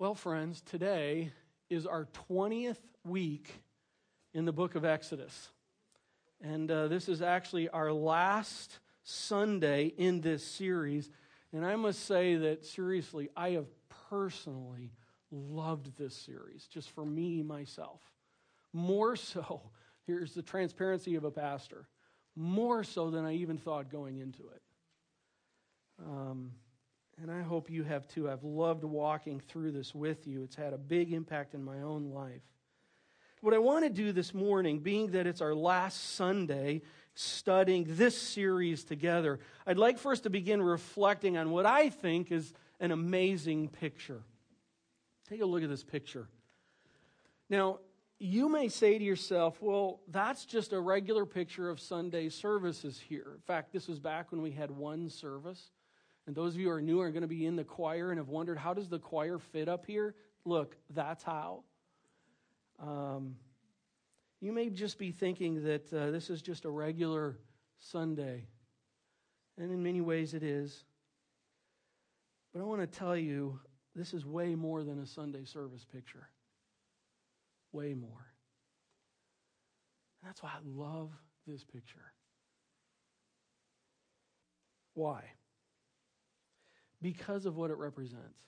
Well, friends, today is our 20th week in the book of Exodus. And uh, this is actually our last Sunday in this series. And I must say that, seriously, I have personally loved this series, just for me, myself. More so, here's the transparency of a pastor, more so than I even thought going into it. Um, and I hope you have too. I've loved walking through this with you. It's had a big impact in my own life. What I want to do this morning, being that it's our last Sunday studying this series together, I'd like for us to begin reflecting on what I think is an amazing picture. Take a look at this picture. Now, you may say to yourself, well, that's just a regular picture of Sunday services here. In fact, this was back when we had one service. And those of you who are new are going to be in the choir and have wondered, how does the choir fit up here? Look, that's how. Um, you may just be thinking that uh, this is just a regular Sunday. And in many ways it is. But I want to tell you, this is way more than a Sunday service picture. Way more. And that's why I love this picture. Why? Because of what it represents,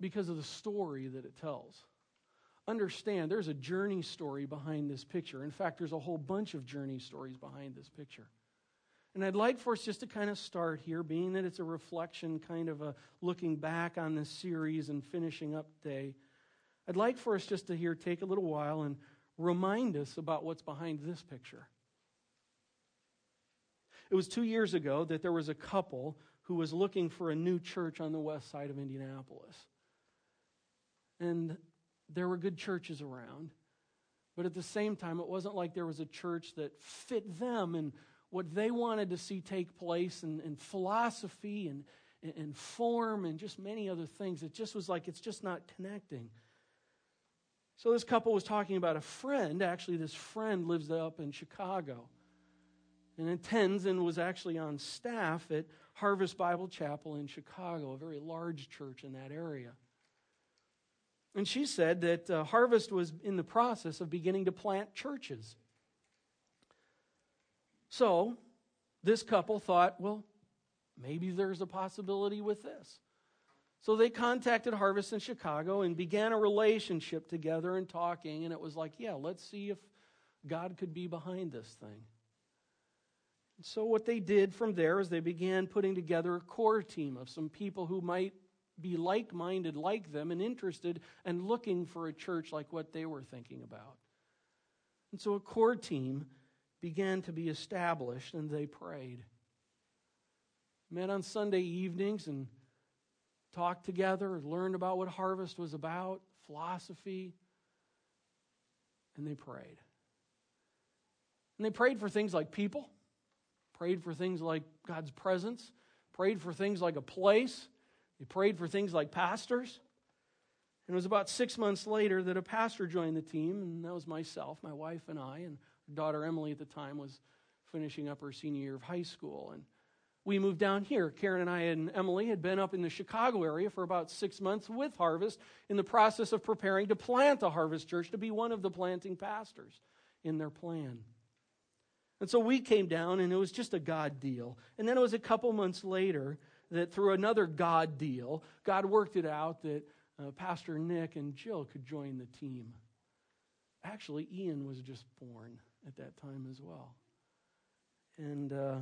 because of the story that it tells. Understand, there's a journey story behind this picture. In fact, there's a whole bunch of journey stories behind this picture. And I'd like for us just to kind of start here, being that it's a reflection, kind of a looking back on this series and finishing up day. I'd like for us just to here take a little while and remind us about what's behind this picture. It was two years ago that there was a couple who was looking for a new church on the west side of Indianapolis. And there were good churches around. But at the same time, it wasn't like there was a church that fit them and what they wanted to see take place and, and philosophy and, and, and form and just many other things. It just was like it's just not connecting. So this couple was talking about a friend. Actually, this friend lives up in Chicago and attends and was actually on staff at Harvest Bible Chapel in Chicago, a very large church in that area. And she said that uh, Harvest was in the process of beginning to plant churches. So, this couple thought, well, maybe there's a possibility with this. So they contacted Harvest in Chicago and began a relationship together and talking. And it was like, yeah, let's see if God could be behind this thing. So, what they did from there is they began putting together a core team of some people who might be like minded like them and interested and looking for a church like what they were thinking about. And so, a core team began to be established and they prayed. Met on Sunday evenings and talked together, learned about what harvest was about, philosophy, and they prayed. And they prayed for things like people prayed for things like God's presence, prayed for things like a place, they prayed for things like pastors. And it was about six months later that a pastor joined the team, and that was myself, my wife, and I. And our daughter Emily at the time was finishing up her senior year of high school. And we moved down here. Karen and I and Emily had been up in the Chicago area for about six months with Harvest in the process of preparing to plant a Harvest Church to be one of the planting pastors in their plan. And so we came down, and it was just a God deal. And then it was a couple months later that through another God deal, God worked it out that uh, Pastor Nick and Jill could join the team. Actually, Ian was just born at that time as well. And uh,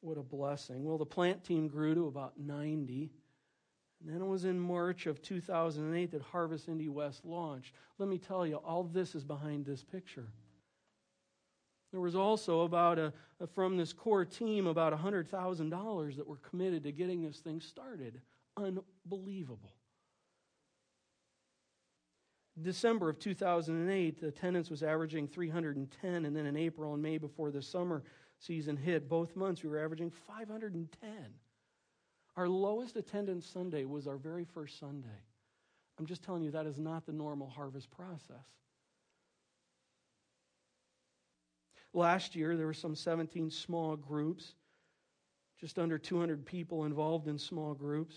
what a blessing. Well, the plant team grew to about 90. And then it was in March of 2008 that Harvest Indy West launched. Let me tell you, all this is behind this picture. There was also about a, a from this core team about $100,000 that were committed to getting this thing started. Unbelievable. December of 2008, the attendance was averaging 310, and then in April and May before the summer season hit, both months we were averaging 510. Our lowest attendance Sunday was our very first Sunday. I'm just telling you, that is not the normal harvest process. Last year, there were some 17 small groups, just under 200 people involved in small groups.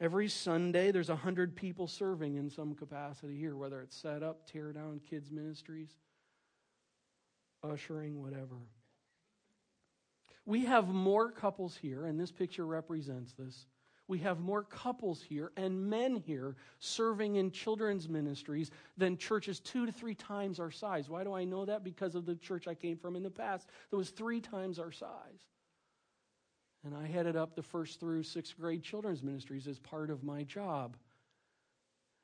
Every Sunday, there's 100 people serving in some capacity here, whether it's set up, tear down, kids' ministries, ushering, whatever. We have more couples here, and this picture represents this. We have more couples here and men here serving in children's ministries than churches two to three times our size. Why do I know that? Because of the church I came from in the past that was three times our size. And I headed up the first through sixth grade children's ministries as part of my job.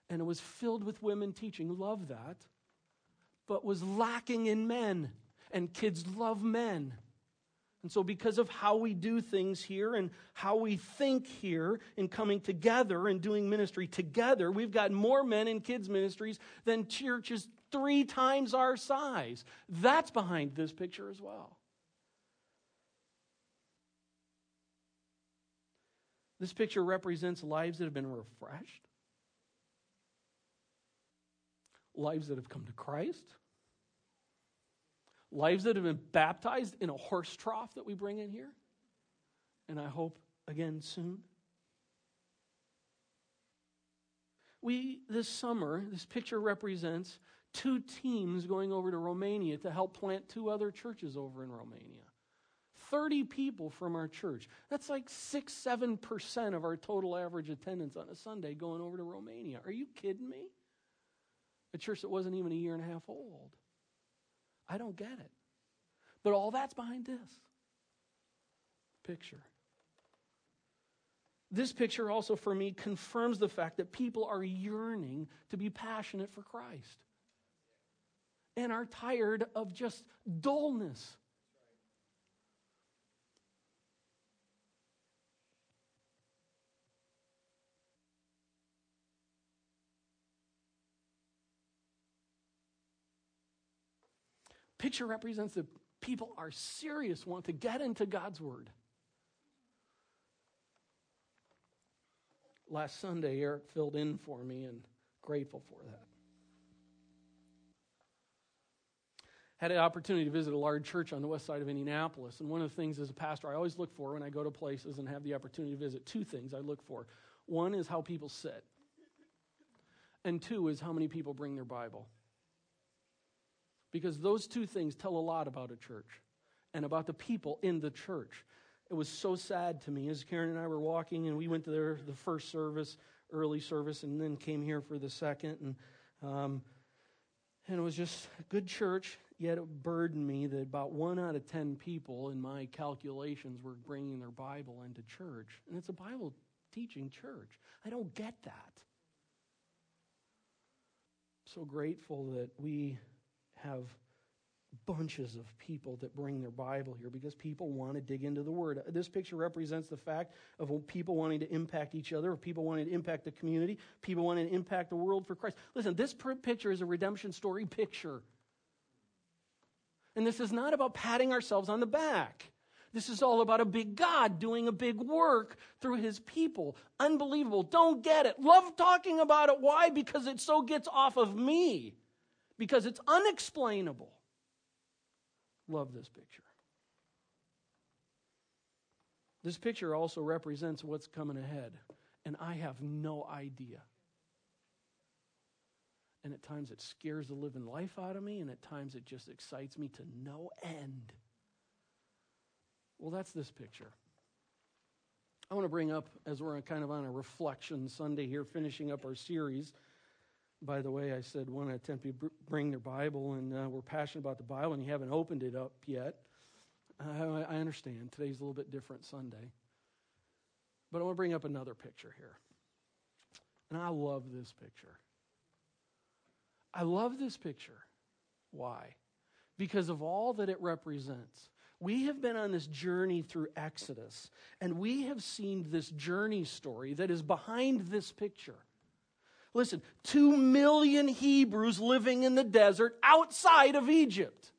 And it was filled with women teaching. Love that. But was lacking in men. And kids love men. And so, because of how we do things here and how we think here in coming together and doing ministry together, we've got more men in kids' ministries than churches three times our size. That's behind this picture as well. This picture represents lives that have been refreshed, lives that have come to Christ, lives that have been baptized in a horse trough that we bring in here. And I hope again soon. We, this summer, this picture represents two teams going over to Romania to help plant two other churches over in Romania. 30 people from our church. That's like 6 7% of our total average attendance on a Sunday going over to Romania. Are you kidding me? A church that wasn't even a year and a half old. I don't get it. But all that's behind this picture. This picture also, for me, confirms the fact that people are yearning to be passionate for Christ and are tired of just dullness picture represents that people are serious, want to get into God's Word. Last Sunday, Eric filled in for me and grateful for that. Had an opportunity to visit a large church on the west side of Indianapolis. And one of the things as a pastor I always look for when I go to places and have the opportunity to visit, two things I look for. One is how people sit, and two is how many people bring their Bible because those two things tell a lot about a church and about the people in the church. It was so sad to me as Karen and I were walking, and we went to their, the first service, early service, and then came here for the second. And, um, and it was just a good church, yet it burdened me that about one out of ten people in my calculations were bringing their Bible into church. And it's a Bible teaching church. I don't get that. So grateful that we have bunches of people that bring their Bible here because people want to dig into the Word. This picture represents the fact of people wanting to impact each other, of people wanting to impact the community, people wanting to impact the world for Christ. Listen, this picture is a redemption story picture. And this is not about patting ourselves on the back. This is all about a big God doing a big work through his people. Unbelievable. Don't get it. Love talking about it. Why? Because it so gets off of me because it's unexplainable. Love this picture. This picture also represents what's coming ahead, and I have no idea. And at times it scares the living life out of me, and at times it just excites me to no end. Well, that's this picture. I want to bring up, as we're kind of on a reflection Sunday here, finishing up our series by the way, I said one out of ten people bring their Bible, and uh, we're passionate about the Bible, and you haven't opened it up yet. Uh, I understand. Today's a little bit different Sunday. But I want to bring up another picture here. And I love this picture. I love this picture. Why? Because of all that it represents. We have been on this journey through Exodus, and we have seen this journey story that is behind this picture. Listen, two million Hebrews living in the desert outside of Egypt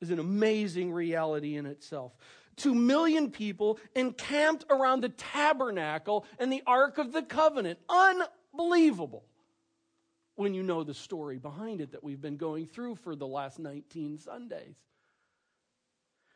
is an amazing reality in itself. Two million people encamped around the tabernacle and the Ark of the Covenant. Unbelievable when you know the story behind it that we've been going through for the last 19 Sundays.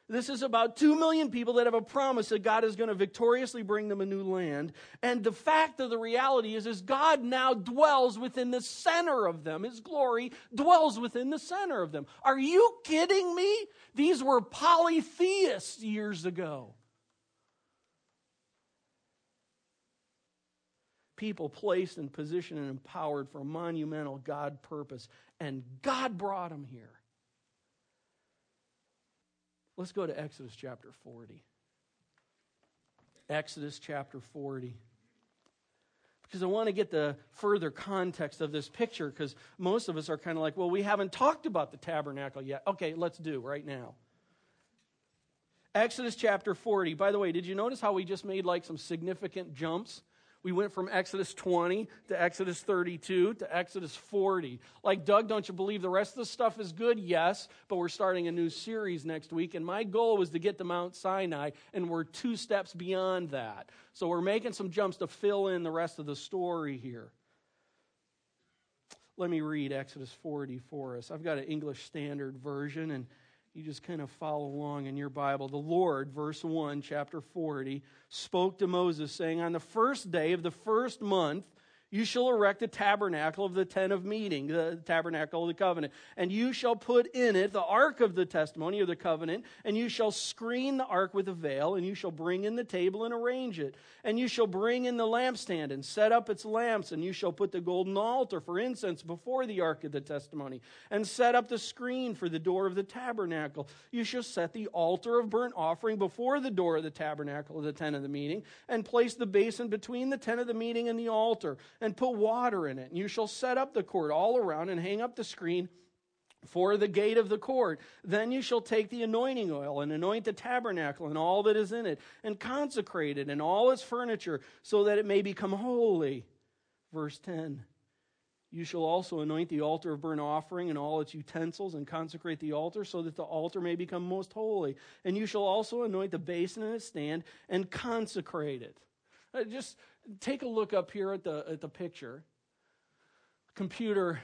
This is about 2 million people that have a promise that God is going to victoriously bring them a new land. And the fact of the reality is, is God now dwells within the center of them. His glory dwells within the center of them. Are you kidding me? These were polytheists years ago. People placed in position and empowered for a monumental God purpose. And God brought them here. Let's go to Exodus chapter 40. Exodus chapter 40. Because I want to get the further context of this picture, because most of us are kind of like, well, we haven't talked about the tabernacle yet. Okay, let's do right now. Exodus chapter 40. By the way, did you notice how we just made like some significant jumps? We went from Exodus 20 to Exodus 32 to Exodus 40. Like, Doug, don't you believe the rest of the stuff is good? Yes, but we're starting a new series next week, and my goal was to get to Mount Sinai, and we're two steps beyond that. So we're making some jumps to fill in the rest of the story here. Let me read Exodus 40 for us. I've got an English Standard Version, and you just kind of follow along in your Bible. The Lord, verse 1, chapter 40, spoke to Moses, saying, On the first day of the first month, you shall erect a tabernacle of the tent of meeting, the tabernacle of the covenant. And you shall put in it the ark of the testimony of the covenant, and you shall screen the ark with a veil, and you shall bring in the table and arrange it. And you shall bring in the lampstand and set up its lamps, and you shall put the golden altar for incense before the ark of the testimony, and set up the screen for the door of the tabernacle. You shall set the altar of burnt offering before the door of the tabernacle of the tent of the meeting, and place the basin between the tent of the meeting and the altar and put water in it. And you shall set up the court all around and hang up the screen for the gate of the court. Then you shall take the anointing oil and anoint the tabernacle and all that is in it, and consecrate it and all its furniture, so that it may become holy. Verse 10. You shall also anoint the altar of burnt offering and all its utensils, and consecrate the altar, so that the altar may become most holy. And you shall also anoint the basin and its stand, and consecrate it. Uh, just take a look up here at the, at the picture, computer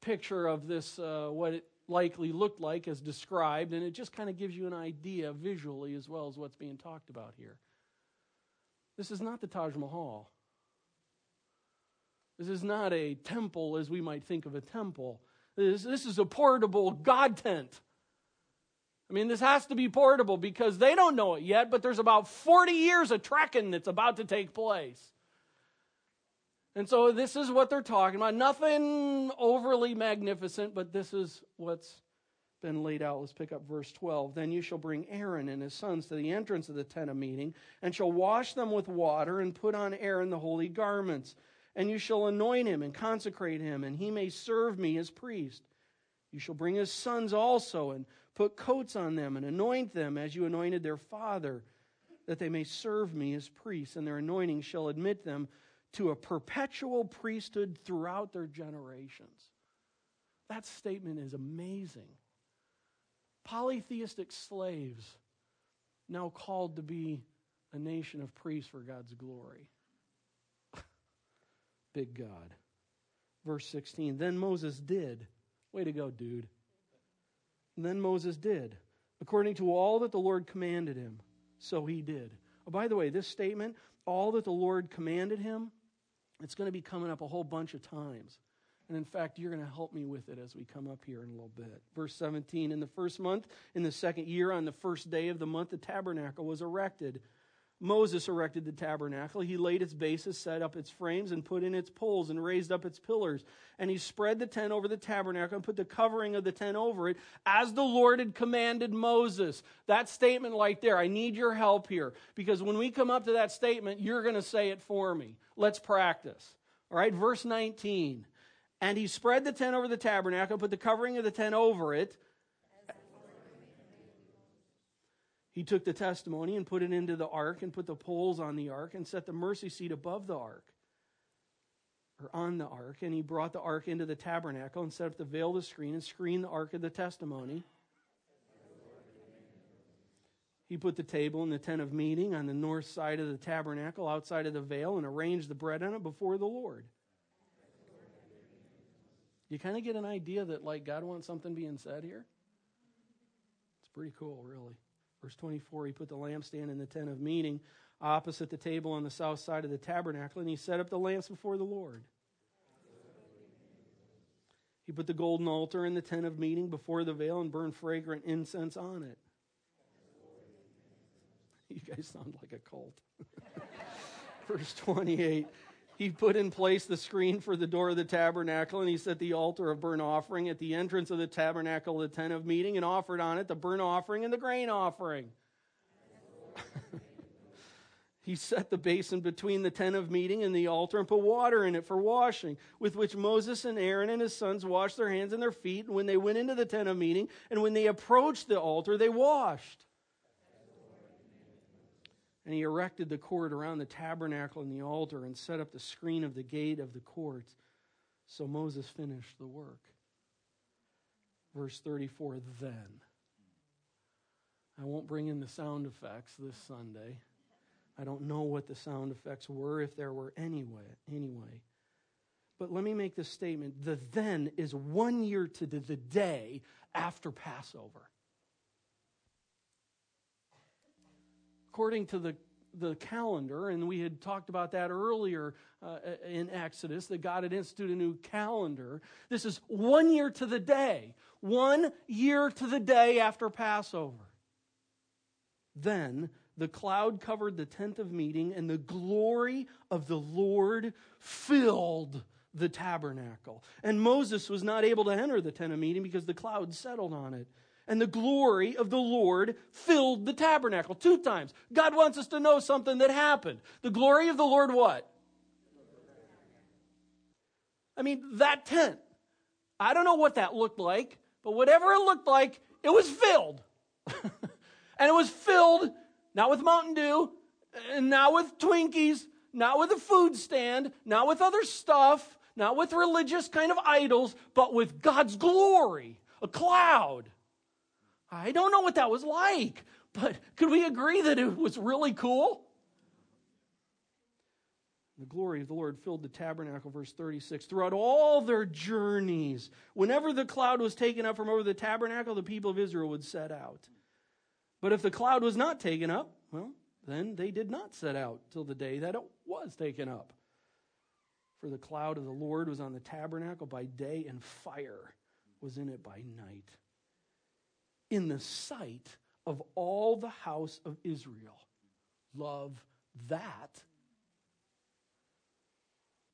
picture of this, uh, what it likely looked like as described, and it just kind of gives you an idea visually as well as what's being talked about here. This is not the Taj Mahal. This is not a temple as we might think of a temple. This, this is a portable God tent. I mean, this has to be portable because they don't know it yet, but there's about 40 years of trekking that's about to take place. And so this is what they're talking about. Nothing overly magnificent, but this is what's been laid out. Let's pick up verse 12. Then you shall bring Aaron and his sons to the entrance of the tent of meeting, and shall wash them with water, and put on Aaron the holy garments. And you shall anoint him and consecrate him, and he may serve me as priest. You shall bring his sons also, and put coats on them, and anoint them as you anointed their father, that they may serve me as priests, and their anointing shall admit them to a perpetual priesthood throughout their generations. That statement is amazing. Polytheistic slaves now called to be a nation of priests for God's glory. Big God. Verse 16 Then Moses did. Way to go, dude. Then Moses did. According to all that the Lord commanded him, so he did. Oh, by the way, this statement, all that the Lord commanded him, it's going to be coming up a whole bunch of times. And in fact, you're going to help me with it as we come up here in a little bit. Verse 17 In the first month, in the second year, on the first day of the month, the tabernacle was erected. Moses erected the tabernacle. He laid its bases, set up its frames, and put in its poles, and raised up its pillars. And he spread the tent over the tabernacle and put the covering of the tent over it, as the Lord had commanded Moses. That statement right there, I need your help here. Because when we come up to that statement, you're going to say it for me. Let's practice. All right, verse 19. And he spread the tent over the tabernacle, put the covering of the tent over it, He took the testimony and put it into the ark and put the poles on the ark and set the mercy seat above the ark or on the ark. And he brought the ark into the tabernacle and set up the veil of the screen and screened the ark of the testimony. He put the table in the tent of meeting on the north side of the tabernacle outside of the veil and arranged the bread on it before the Lord. You kind of get an idea that, like, God wants something being said here? It's pretty cool, really. Verse 24, he put the lampstand in the tent of meeting opposite the table on the south side of the tabernacle, and he set up the lamps before the Lord. He put the golden altar in the tent of meeting before the veil and burned fragrant incense on it. You guys sound like a cult. Verse 28 He put in place the screen for the door of the tabernacle, and he set the altar of burnt offering at the entrance of the tabernacle, the tent of meeting, and offered on it the burnt offering and the grain offering. He set the basin between the tent of meeting and the altar and put water in it for washing, with which Moses and Aaron and his sons washed their hands and their feet. And when they went into the tent of meeting and when they approached the altar, they washed. And he erected the court around the tabernacle and the altar and set up the screen of the gate of the court. So Moses finished the work. Verse 34 Then. I won't bring in the sound effects this Sunday. I don't know what the sound effects were, if there were anyway. Anyway, but let me make this statement: the then is one year to the day after Passover. According to the the calendar, and we had talked about that earlier uh, in Exodus, that God had instituted a new calendar. This is one year to the day, one year to the day after Passover. Then the cloud covered the tent of meeting, and the glory of the Lord filled the tabernacle. And Moses was not able to enter the tent of meeting because the cloud settled on it. And the glory of the Lord filled the tabernacle two times. God wants us to know something that happened. The glory of the Lord, what? I mean, that tent. I don't know what that looked like, but whatever it looked like, it was filled. and it was filled not with Mountain Dew, and not with Twinkies, not with a food stand, not with other stuff, not with religious kind of idols, but with God's glory, a cloud. I don't know what that was like, but could we agree that it was really cool? The glory of the Lord filled the tabernacle, verse 36. Throughout all their journeys, whenever the cloud was taken up from over the tabernacle, the people of Israel would set out. But if the cloud was not taken up, well, then they did not set out till the day that it was taken up. For the cloud of the Lord was on the tabernacle by day, and fire was in it by night. In the sight of all the house of Israel. Love that.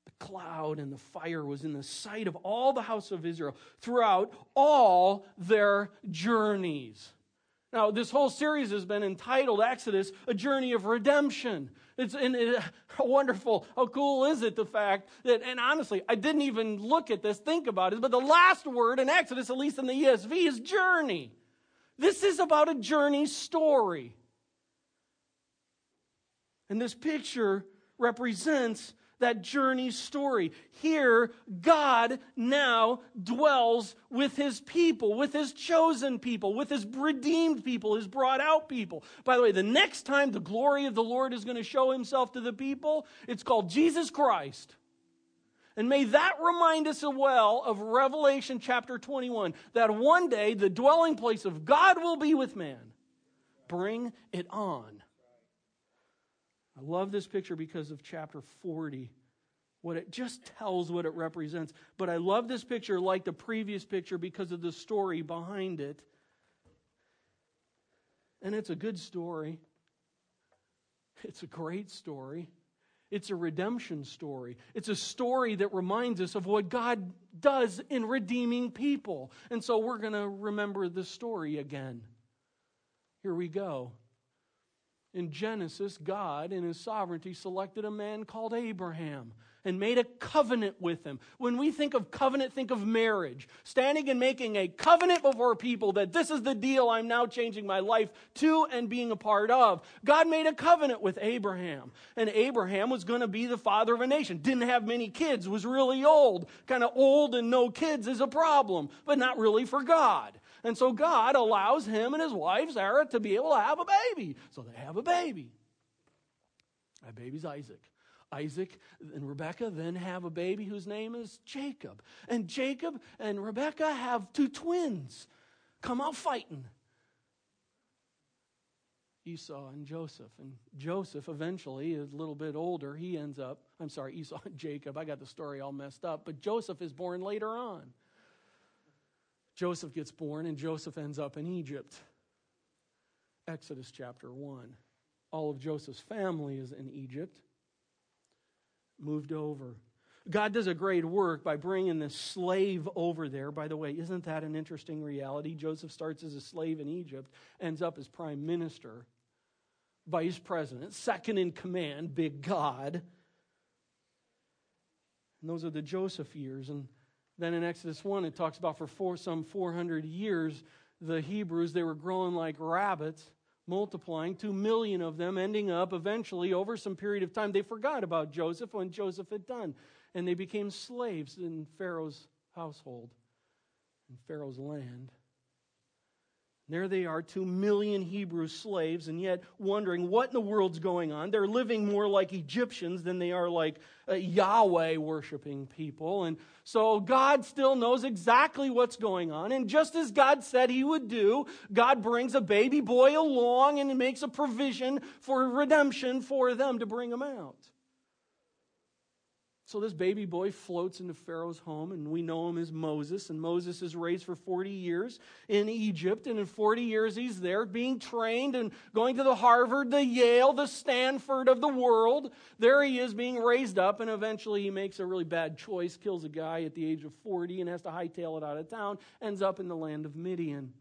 The cloud and the fire was in the sight of all the house of Israel throughout all their journeys. Now, this whole series has been entitled Exodus, A Journey of Redemption. It's and it, wonderful. How cool is it the fact that, and honestly, I didn't even look at this, think about it, but the last word in Exodus, at least in the ESV, is journey. This is about a journey story. And this picture represents that journey story. Here, God now dwells with his people, with his chosen people, with his redeemed people, his brought out people. By the way, the next time the glory of the Lord is going to show himself to the people, it's called Jesus Christ. And may that remind us well of Revelation chapter 21 that one day the dwelling place of God will be with man. Bring it on. I love this picture because of chapter 40. What it just tells what it represents. But I love this picture like the previous picture because of the story behind it. And it's a good story. It's a great story. It's a redemption story. It's a story that reminds us of what God does in redeeming people. And so we're going to remember the story again. Here we go. In Genesis, God, in his sovereignty, selected a man called Abraham and made a covenant with him. When we think of covenant, think of marriage. Standing and making a covenant before people that this is the deal I'm now changing my life to and being a part of. God made a covenant with Abraham. And Abraham was going to be the father of a nation. Didn't have many kids, was really old. Kind of old and no kids is a problem, but not really for God. And so God allows him and his wife, Sarah, to be able to have a baby. So they have a baby. That baby's Isaac. Isaac and Rebekah then have a baby whose name is Jacob. And Jacob and Rebekah have two twins come out fighting. Esau and Joseph. And Joseph, eventually, is a little bit older. He ends up, I'm sorry, Esau and Jacob. I got the story all messed up. But Joseph is born later on. Joseph gets born, and Joseph ends up in Egypt. Exodus chapter 1. All of Joseph's family is in Egypt, moved over. God does a great work by bringing this slave over there. By the way, isn't that an interesting reality? Joseph starts as a slave in Egypt, ends up as prime minister, vice president, second in command, big God. And those are the Joseph years. And then in Exodus 1, it talks about for four, some 400 years, the Hebrews, they were growing like rabbits multiplying, two million of them ending up eventually over some period of time. They forgot about Joseph when Joseph had done and they became slaves in Pharaoh's household, in Pharaoh's land. There they are, two million Hebrew slaves, and yet wondering what in the world's going on. They're living more like Egyptians than they are like uh, Yahweh worshiping people. And so God still knows exactly what's going on. And just as God said he would do, God brings a baby boy along and makes a provision for redemption for them to bring him out. So this baby boy floats into Pharaoh's home, and we know him as Moses. And Moses is raised for 40 years in Egypt. And in 40 years, he's there being trained and going to the Harvard, the Yale, the Stanford of the world. There he is being raised up, and eventually he makes a really bad choice, kills a guy at the age of 40, and has to hightail it out of town, ends up in the land of Midian.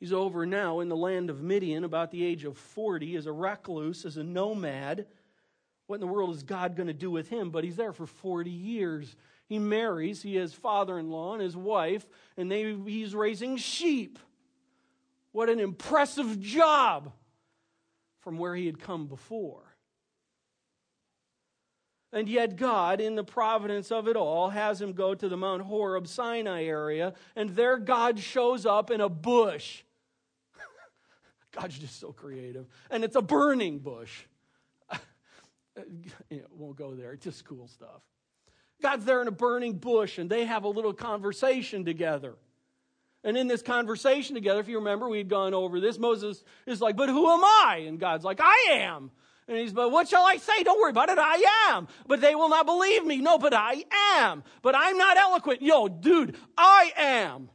He's over now in the land of Midian, about the age of 40, as a recluse, as a nomad what in the world is God going to do with him? But he's there for 40 years. He marries, he has father in law and his wife, and they, he's raising sheep. What an impressive job from where he had come before. And yet, God, in the providence of it all, has him go to the Mount Horeb Sinai area, and there God shows up in a bush. God's just so creative. And it's a burning bush. you know, won't go there. It's just cool stuff. God's there in a burning bush, and they have a little conversation together. And in this conversation together, if you remember, we had gone over this. Moses is like, But who am I? And God's like, I am. And he's, But what shall I say? Don't worry about it. I am. But they will not believe me. No, but I am. But I'm not eloquent. Yo, dude, I am.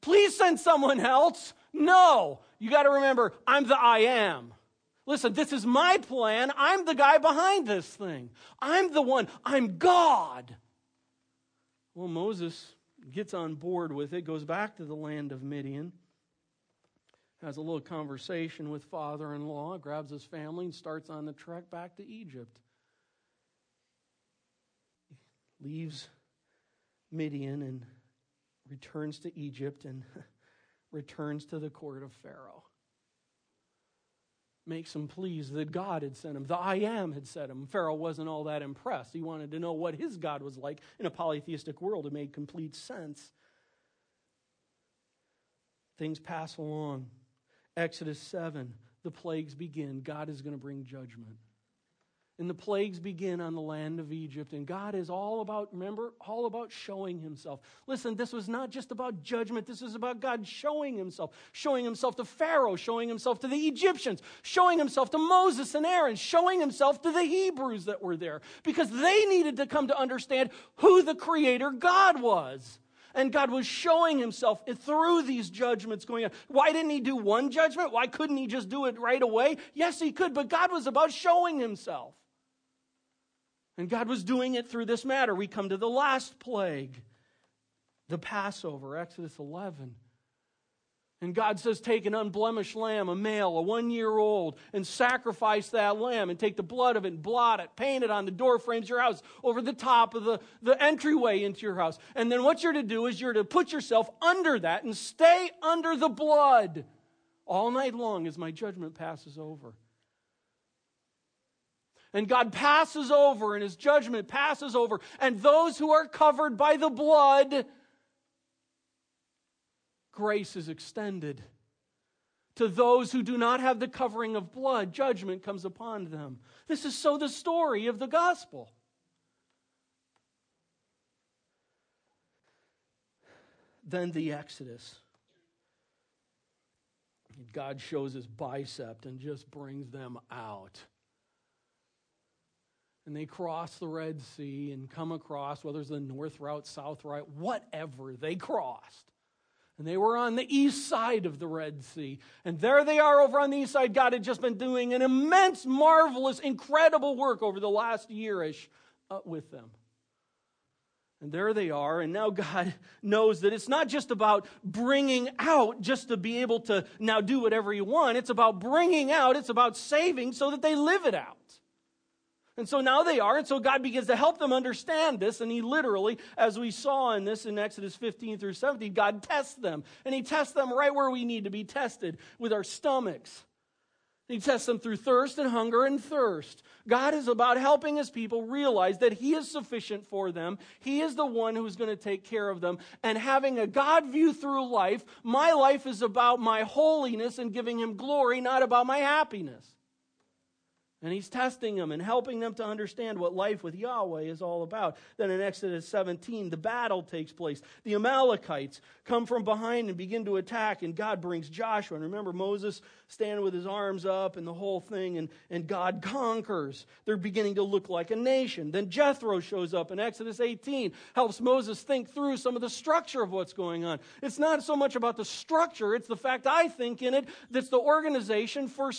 Please send someone else. No. You got to remember, I'm the I am. Listen, this is my plan. I'm the guy behind this thing. I'm the one. I'm God. Well, Moses gets on board with it, goes back to the land of Midian, has a little conversation with father in law, grabs his family, and starts on the trek back to Egypt. Leaves Midian and returns to Egypt and returns to the court of Pharaoh makes him pleased that God had sent him. The I am had sent him. Pharaoh wasn't all that impressed. He wanted to know what his God was like in a polytheistic world. It made complete sense. Things pass along. Exodus 7, the plagues begin. God is going to bring judgment. And the plagues begin on the land of Egypt. And God is all about, remember, all about showing himself. Listen, this was not just about judgment. This is about God showing himself, showing himself to Pharaoh, showing himself to the Egyptians, showing himself to Moses and Aaron, showing himself to the Hebrews that were there. Because they needed to come to understand who the Creator God was. And God was showing himself through these judgments going on. Why didn't he do one judgment? Why couldn't he just do it right away? Yes, he could, but God was about showing himself. And God was doing it through this matter. We come to the last plague, the Passover, Exodus 11. And God says, Take an unblemished lamb, a male, a one year old, and sacrifice that lamb, and take the blood of it, and blot it, paint it on the door frames of your house, over the top of the, the entryway into your house. And then what you're to do is you're to put yourself under that and stay under the blood all night long as my judgment passes over. And God passes over, and his judgment passes over. And those who are covered by the blood, grace is extended. To those who do not have the covering of blood, judgment comes upon them. This is so the story of the gospel. Then the Exodus. God shows his bicep and just brings them out. And they cross the Red Sea and come across, whether it's the north route, south route, whatever, they crossed. And they were on the east side of the Red Sea. And there they are over on the east side. God had just been doing an immense, marvelous, incredible work over the last yearish uh, with them. And there they are. And now God knows that it's not just about bringing out just to be able to now do whatever you want. It's about bringing out, it's about saving so that they live it out. And so now they are. And so God begins to help them understand this. And He literally, as we saw in this in Exodus 15 through 17, God tests them. And He tests them right where we need to be tested with our stomachs. He tests them through thirst and hunger and thirst. God is about helping his people realize that he is sufficient for them. He is the one who's going to take care of them. And having a God view through life, my life is about my holiness and giving him glory, not about my happiness. And he's testing them and helping them to understand what life with Yahweh is all about. Then in Exodus 17, the battle takes place. The Amalekites come from behind and begin to attack, and God brings Joshua. And remember, Moses standing with his arms up and the whole thing, and, and God conquers. They're beginning to look like a nation. Then Jethro shows up in Exodus 18, helps Moses think through some of the structure of what's going on. It's not so much about the structure, it's the fact I think in it that's the organization for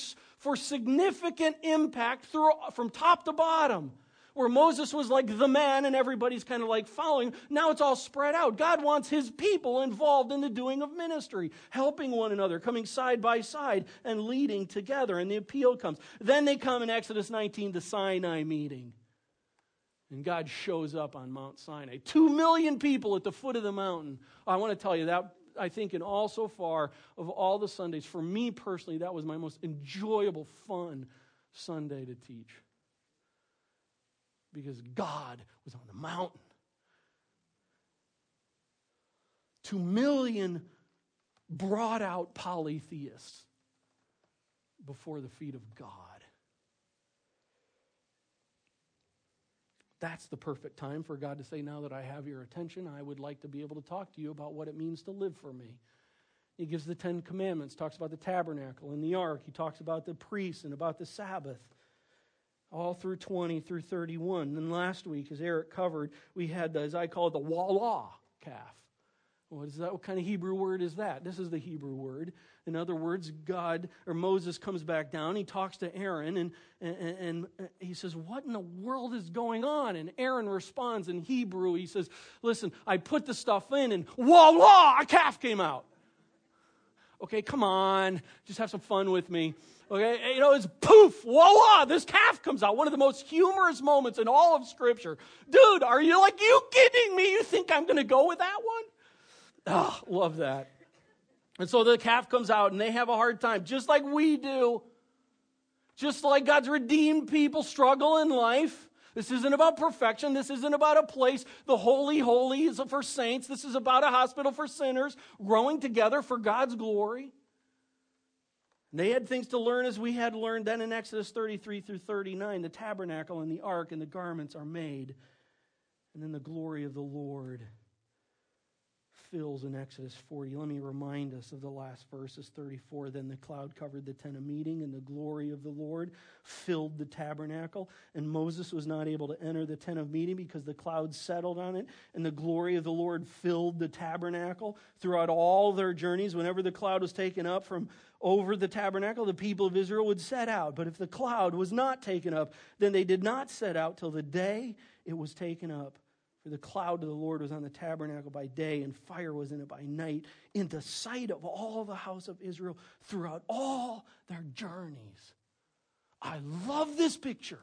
for significant impact through, from top to bottom. Where Moses was like the man and everybody's kind of like following. Now it's all spread out. God wants his people involved in the doing of ministry, helping one another, coming side by side and leading together. And the appeal comes. Then they come in Exodus 19, the Sinai meeting. And God shows up on Mount Sinai. Two million people at the foot of the mountain. I want to tell you that I think, in all so far of all the Sundays, for me personally, that was my most enjoyable, fun Sunday to teach. Because God was on the mountain. Two million brought out polytheists before the feet of God. That's the perfect time for God to say, Now that I have your attention, I would like to be able to talk to you about what it means to live for me. He gives the Ten Commandments, talks about the tabernacle and the ark. He talks about the priests and about the Sabbath, all through 20 through 31. And then last week, as Eric covered, we had, as I call it, the Wallah calf. What is that? What kind of Hebrew word is that? This is the Hebrew word. In other words, God or Moses comes back down. He talks to Aaron and, and, and he says, What in the world is going on? And Aaron responds in Hebrew. He says, Listen, I put the stuff in and voila, a calf came out. Okay, come on. Just have some fun with me. Okay, you know, it's poof, voila, this calf comes out. One of the most humorous moments in all of Scripture. Dude, are you like, you kidding me? You think I'm going to go with that one? Oh, love that. And so the calf comes out and they have a hard time, just like we do. Just like God's redeemed people struggle in life. This isn't about perfection. This isn't about a place. The holy, holy is for saints. This is about a hospital for sinners, growing together for God's glory. And they had things to learn as we had learned then in Exodus 33 through 39. The tabernacle and the ark and the garments are made. And then the glory of the Lord fills in Exodus 40. Let me remind us of the last verses 34. Then the cloud covered the tent of meeting, and the glory of the Lord filled the tabernacle. And Moses was not able to enter the tent of meeting because the cloud settled on it, and the glory of the Lord filled the tabernacle. Throughout all their journeys, whenever the cloud was taken up from over the tabernacle, the people of Israel would set out. But if the cloud was not taken up, then they did not set out till the day it was taken up. For the cloud of the Lord was on the tabernacle by day, and fire was in it by night, in the sight of all the house of Israel throughout all their journeys. I love this picture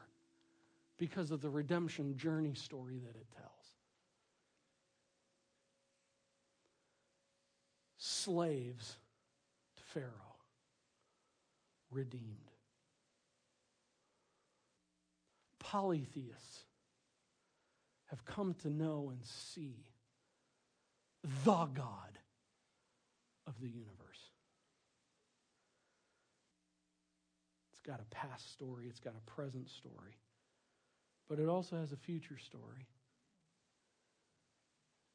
because of the redemption journey story that it tells. Slaves to Pharaoh, redeemed. Polytheists have come to know and see the God of the universe. It's got a past story, it's got a present story, but it also has a future story.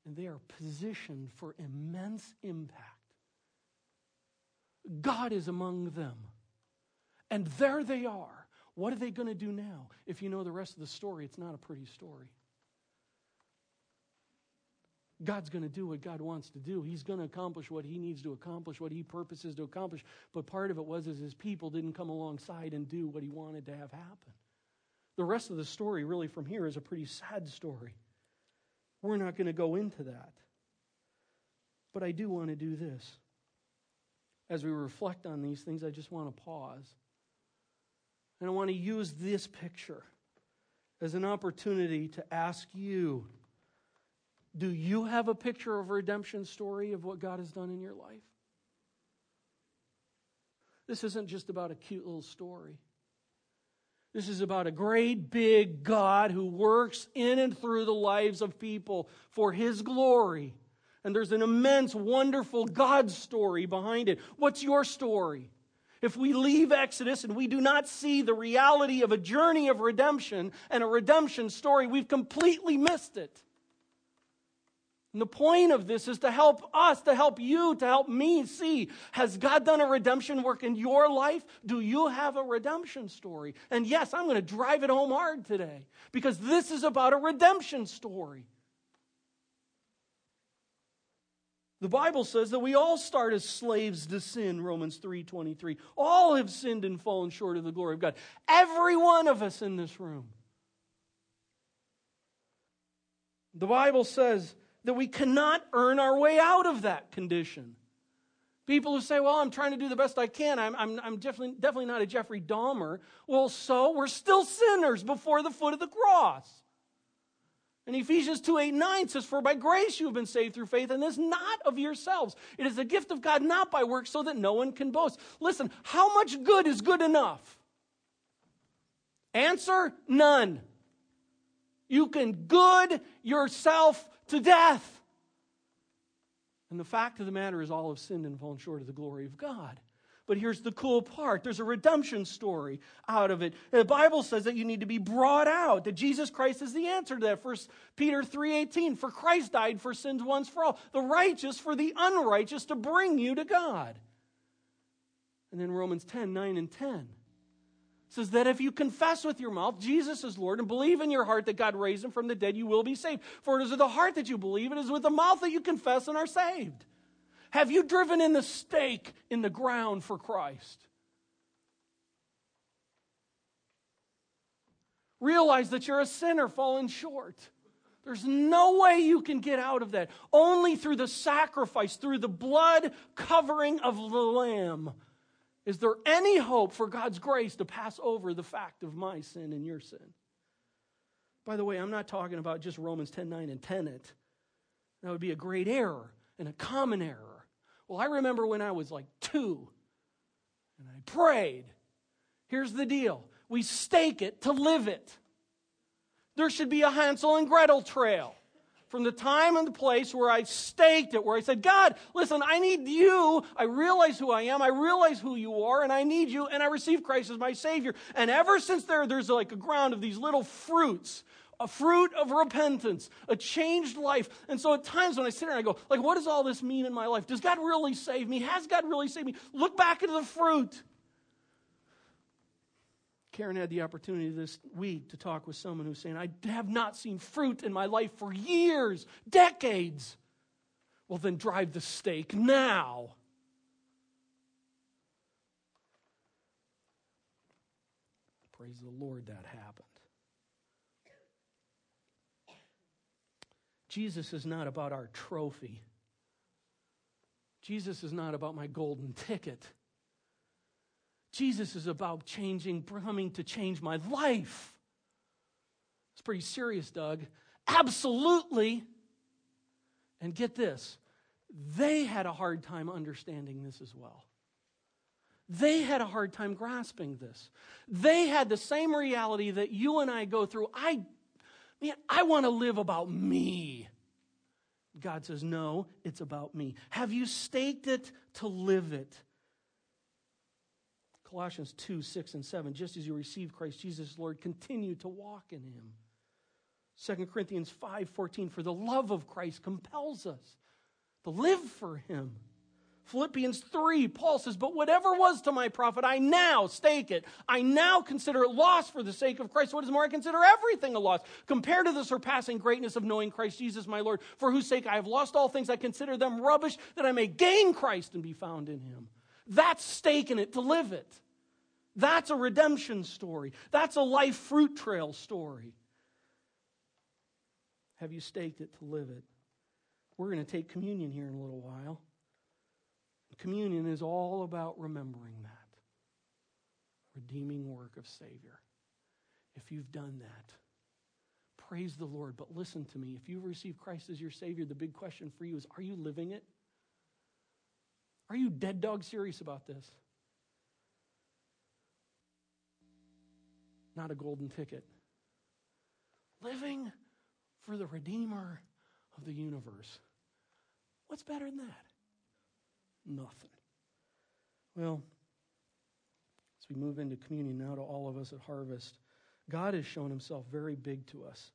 And they are positioned for immense impact. God is among them. And there they are. What are they going to do now? If you know the rest of the story, it's not a pretty story. God's going to do what God wants to do. He's going to accomplish what he needs to accomplish, what he purposes to accomplish. But part of it was is his people didn't come alongside and do what he wanted to have happen. The rest of the story, really, from here is a pretty sad story. We're not going to go into that. But I do want to do this. As we reflect on these things, I just want to pause. And I want to use this picture as an opportunity to ask you do you have a picture of a redemption story of what God has done in your life? This isn't just about a cute little story. This is about a great big God who works in and through the lives of people for his glory. And there's an immense, wonderful God story behind it. What's your story? If we leave Exodus and we do not see the reality of a journey of redemption and a redemption story, we've completely missed it. And the point of this is to help us, to help you, to help me see has God done a redemption work in your life? Do you have a redemption story? And yes, I'm going to drive it home hard today because this is about a redemption story. The Bible says that we all start as slaves to sin, Romans 3:23. All have sinned and fallen short of the glory of God. Every one of us in this room. The Bible says that we cannot earn our way out of that condition. People who say, Well, I'm trying to do the best I can. I'm, I'm, I'm definitely, definitely not a Jeffrey Dahmer. Well, so we're still sinners before the foot of the cross. And Ephesians 2 8 9 says, For by grace you have been saved through faith, and this not of yourselves. It is the gift of God, not by works, so that no one can boast. Listen, how much good is good enough? Answer none. You can good yourself to death. And the fact of the matter is, all have sinned and fallen short of the glory of God. But here's the cool part there's a redemption story out of it. The Bible says that you need to be brought out, that Jesus Christ is the answer to that. First Peter 3:18, for Christ died for sins once for all, the righteous for the unrighteous to bring you to God. And then Romans 10, 9 and 10 says that if you confess with your mouth Jesus is Lord and believe in your heart that God raised him from the dead, you will be saved. For it is with the heart that you believe, it is with the mouth that you confess and are saved. Have you driven in the stake in the ground for Christ? Realize that you're a sinner fallen short. There's no way you can get out of that. Only through the sacrifice, through the blood covering of the Lamb is there any hope for God's grace to pass over the fact of my sin and your sin? By the way, I'm not talking about just Romans 10 9 and 10 it. That would be a great error and a common error. Well, I remember when I was like two and I prayed. Here's the deal we stake it to live it. There should be a Hansel and Gretel trail from the time and the place where I staked it, where I said, God, listen, I need you. I realize who I am. I realize who you are, and I need you, and I receive Christ as my Savior. And ever since there, there's like a ground of these little fruits a fruit of repentance, a changed life. And so at times when I sit there and I go, like, what does all this mean in my life? Does God really save me? Has God really saved me? Look back into the fruit. Karen had the opportunity this week to talk with someone who's saying, I have not seen fruit in my life for years, decades. Well, then drive the stake now. Praise the Lord that happened. Jesus is not about our trophy. Jesus is not about my golden ticket. Jesus is about changing, coming to change my life. It's pretty serious, Doug. Absolutely. And get this they had a hard time understanding this as well. They had a hard time grasping this. They had the same reality that you and I go through. I, man, I want to live about me. God says, no, it's about me. Have you staked it to live it? Colossians 2 6 and 7. Just as you receive Christ Jesus, Lord, continue to walk in him. 2 Corinthians 5 14. For the love of Christ compels us to live for him. Philippians 3, Paul says, But whatever was to my profit, I now stake it. I now consider it loss for the sake of Christ. What is more, I consider everything a loss compared to the surpassing greatness of knowing Christ Jesus my Lord, for whose sake I have lost all things. I consider them rubbish that I may gain Christ and be found in him. That's staking it to live it. That's a redemption story. That's a life fruit trail story. Have you staked it to live it? We're going to take communion here in a little while. Communion is all about remembering that redeeming work of Savior. If you've done that, praise the Lord. But listen to me. If you've received Christ as your Savior, the big question for you is are you living it? Are you dead dog serious about this? Not a golden ticket. Living for the Redeemer of the universe. What's better than that? Nothing. Well, as we move into communion now to all of us at Harvest, God has shown himself very big to us.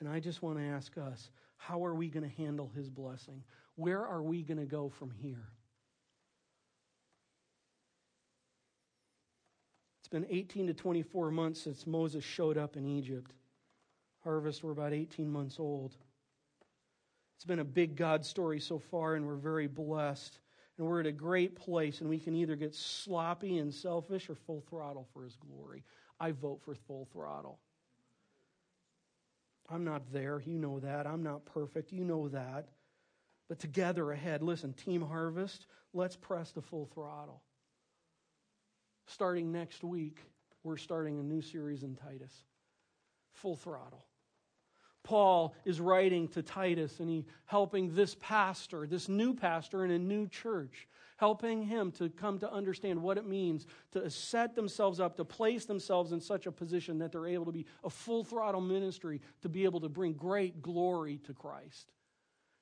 And I just want to ask us how are we going to handle his blessing? Where are we going to go from here? It's been 18 to 24 months since Moses showed up in Egypt. Harvest, we're about 18 months old. It's been a big God story so far, and we're very blessed. And we're at a great place, and we can either get sloppy and selfish or full throttle for His glory. I vote for full throttle. I'm not there. You know that. I'm not perfect. You know that. But together ahead, listen, Team Harvest, let's press the full throttle. Starting next week, we're starting a new series in Titus. Full throttle. Paul is writing to Titus and he helping this pastor, this new pastor in a new church, helping him to come to understand what it means to set themselves up, to place themselves in such a position that they're able to be a full throttle ministry, to be able to bring great glory to Christ.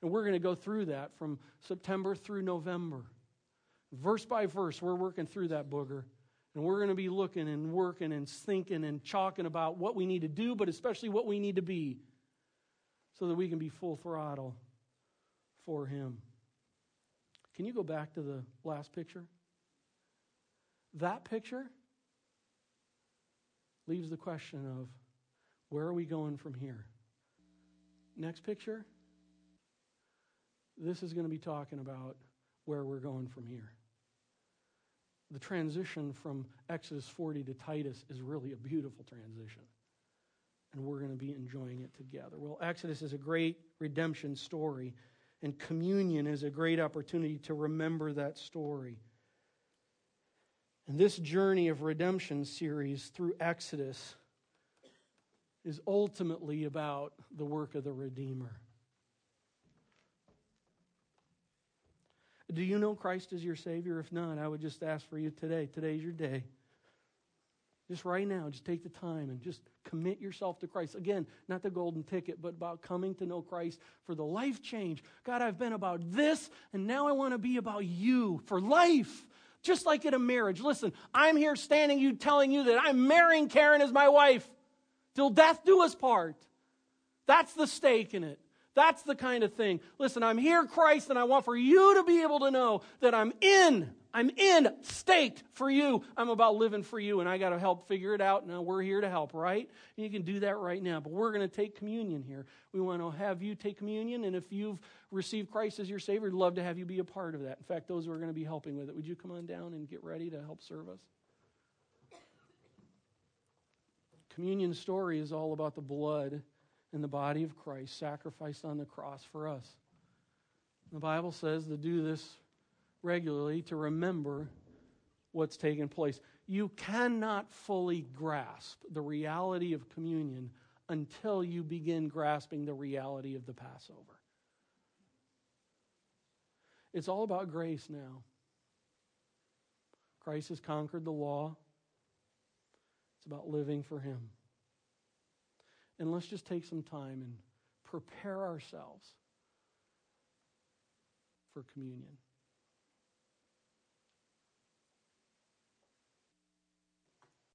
And we're going to go through that from September through November. Verse by verse, we're working through that booger. And we're going to be looking and working and thinking and talking about what we need to do, but especially what we need to be so that we can be full throttle for Him. Can you go back to the last picture? That picture leaves the question of where are we going from here? Next picture. This is going to be talking about where we're going from here. The transition from Exodus 40 to Titus is really a beautiful transition and we're going to be enjoying it together. Well, Exodus is a great redemption story, and communion is a great opportunity to remember that story. And this journey of redemption series through Exodus is ultimately about the work of the Redeemer. Do you know Christ as your Savior? If not, I would just ask for you today. Today's your day. Just right now, just take the time and just commit yourself to Christ. Again, not the golden ticket, but about coming to know Christ for the life change. God, I've been about this, and now I want to be about you for life. Just like in a marriage. Listen, I'm here standing you telling you that I'm marrying Karen as my wife. Till death do us part. That's the stake in it. That's the kind of thing. Listen, I'm here, Christ, and I want for you to be able to know that I'm in. I'm in, staked for you. I'm about living for you, and I got to help figure it out. Now, we're here to help, right? And you can do that right now. But we're going to take communion here. We want to have you take communion, and if you've received Christ as your Savior, we'd love to have you be a part of that. In fact, those who are going to be helping with it, would you come on down and get ready to help serve us? Communion story is all about the blood in the body of Christ sacrificed on the cross for us. The Bible says to do this regularly to remember what's taken place. You cannot fully grasp the reality of communion until you begin grasping the reality of the Passover. It's all about grace now. Christ has conquered the law. It's about living for Him. And let's just take some time and prepare ourselves for communion.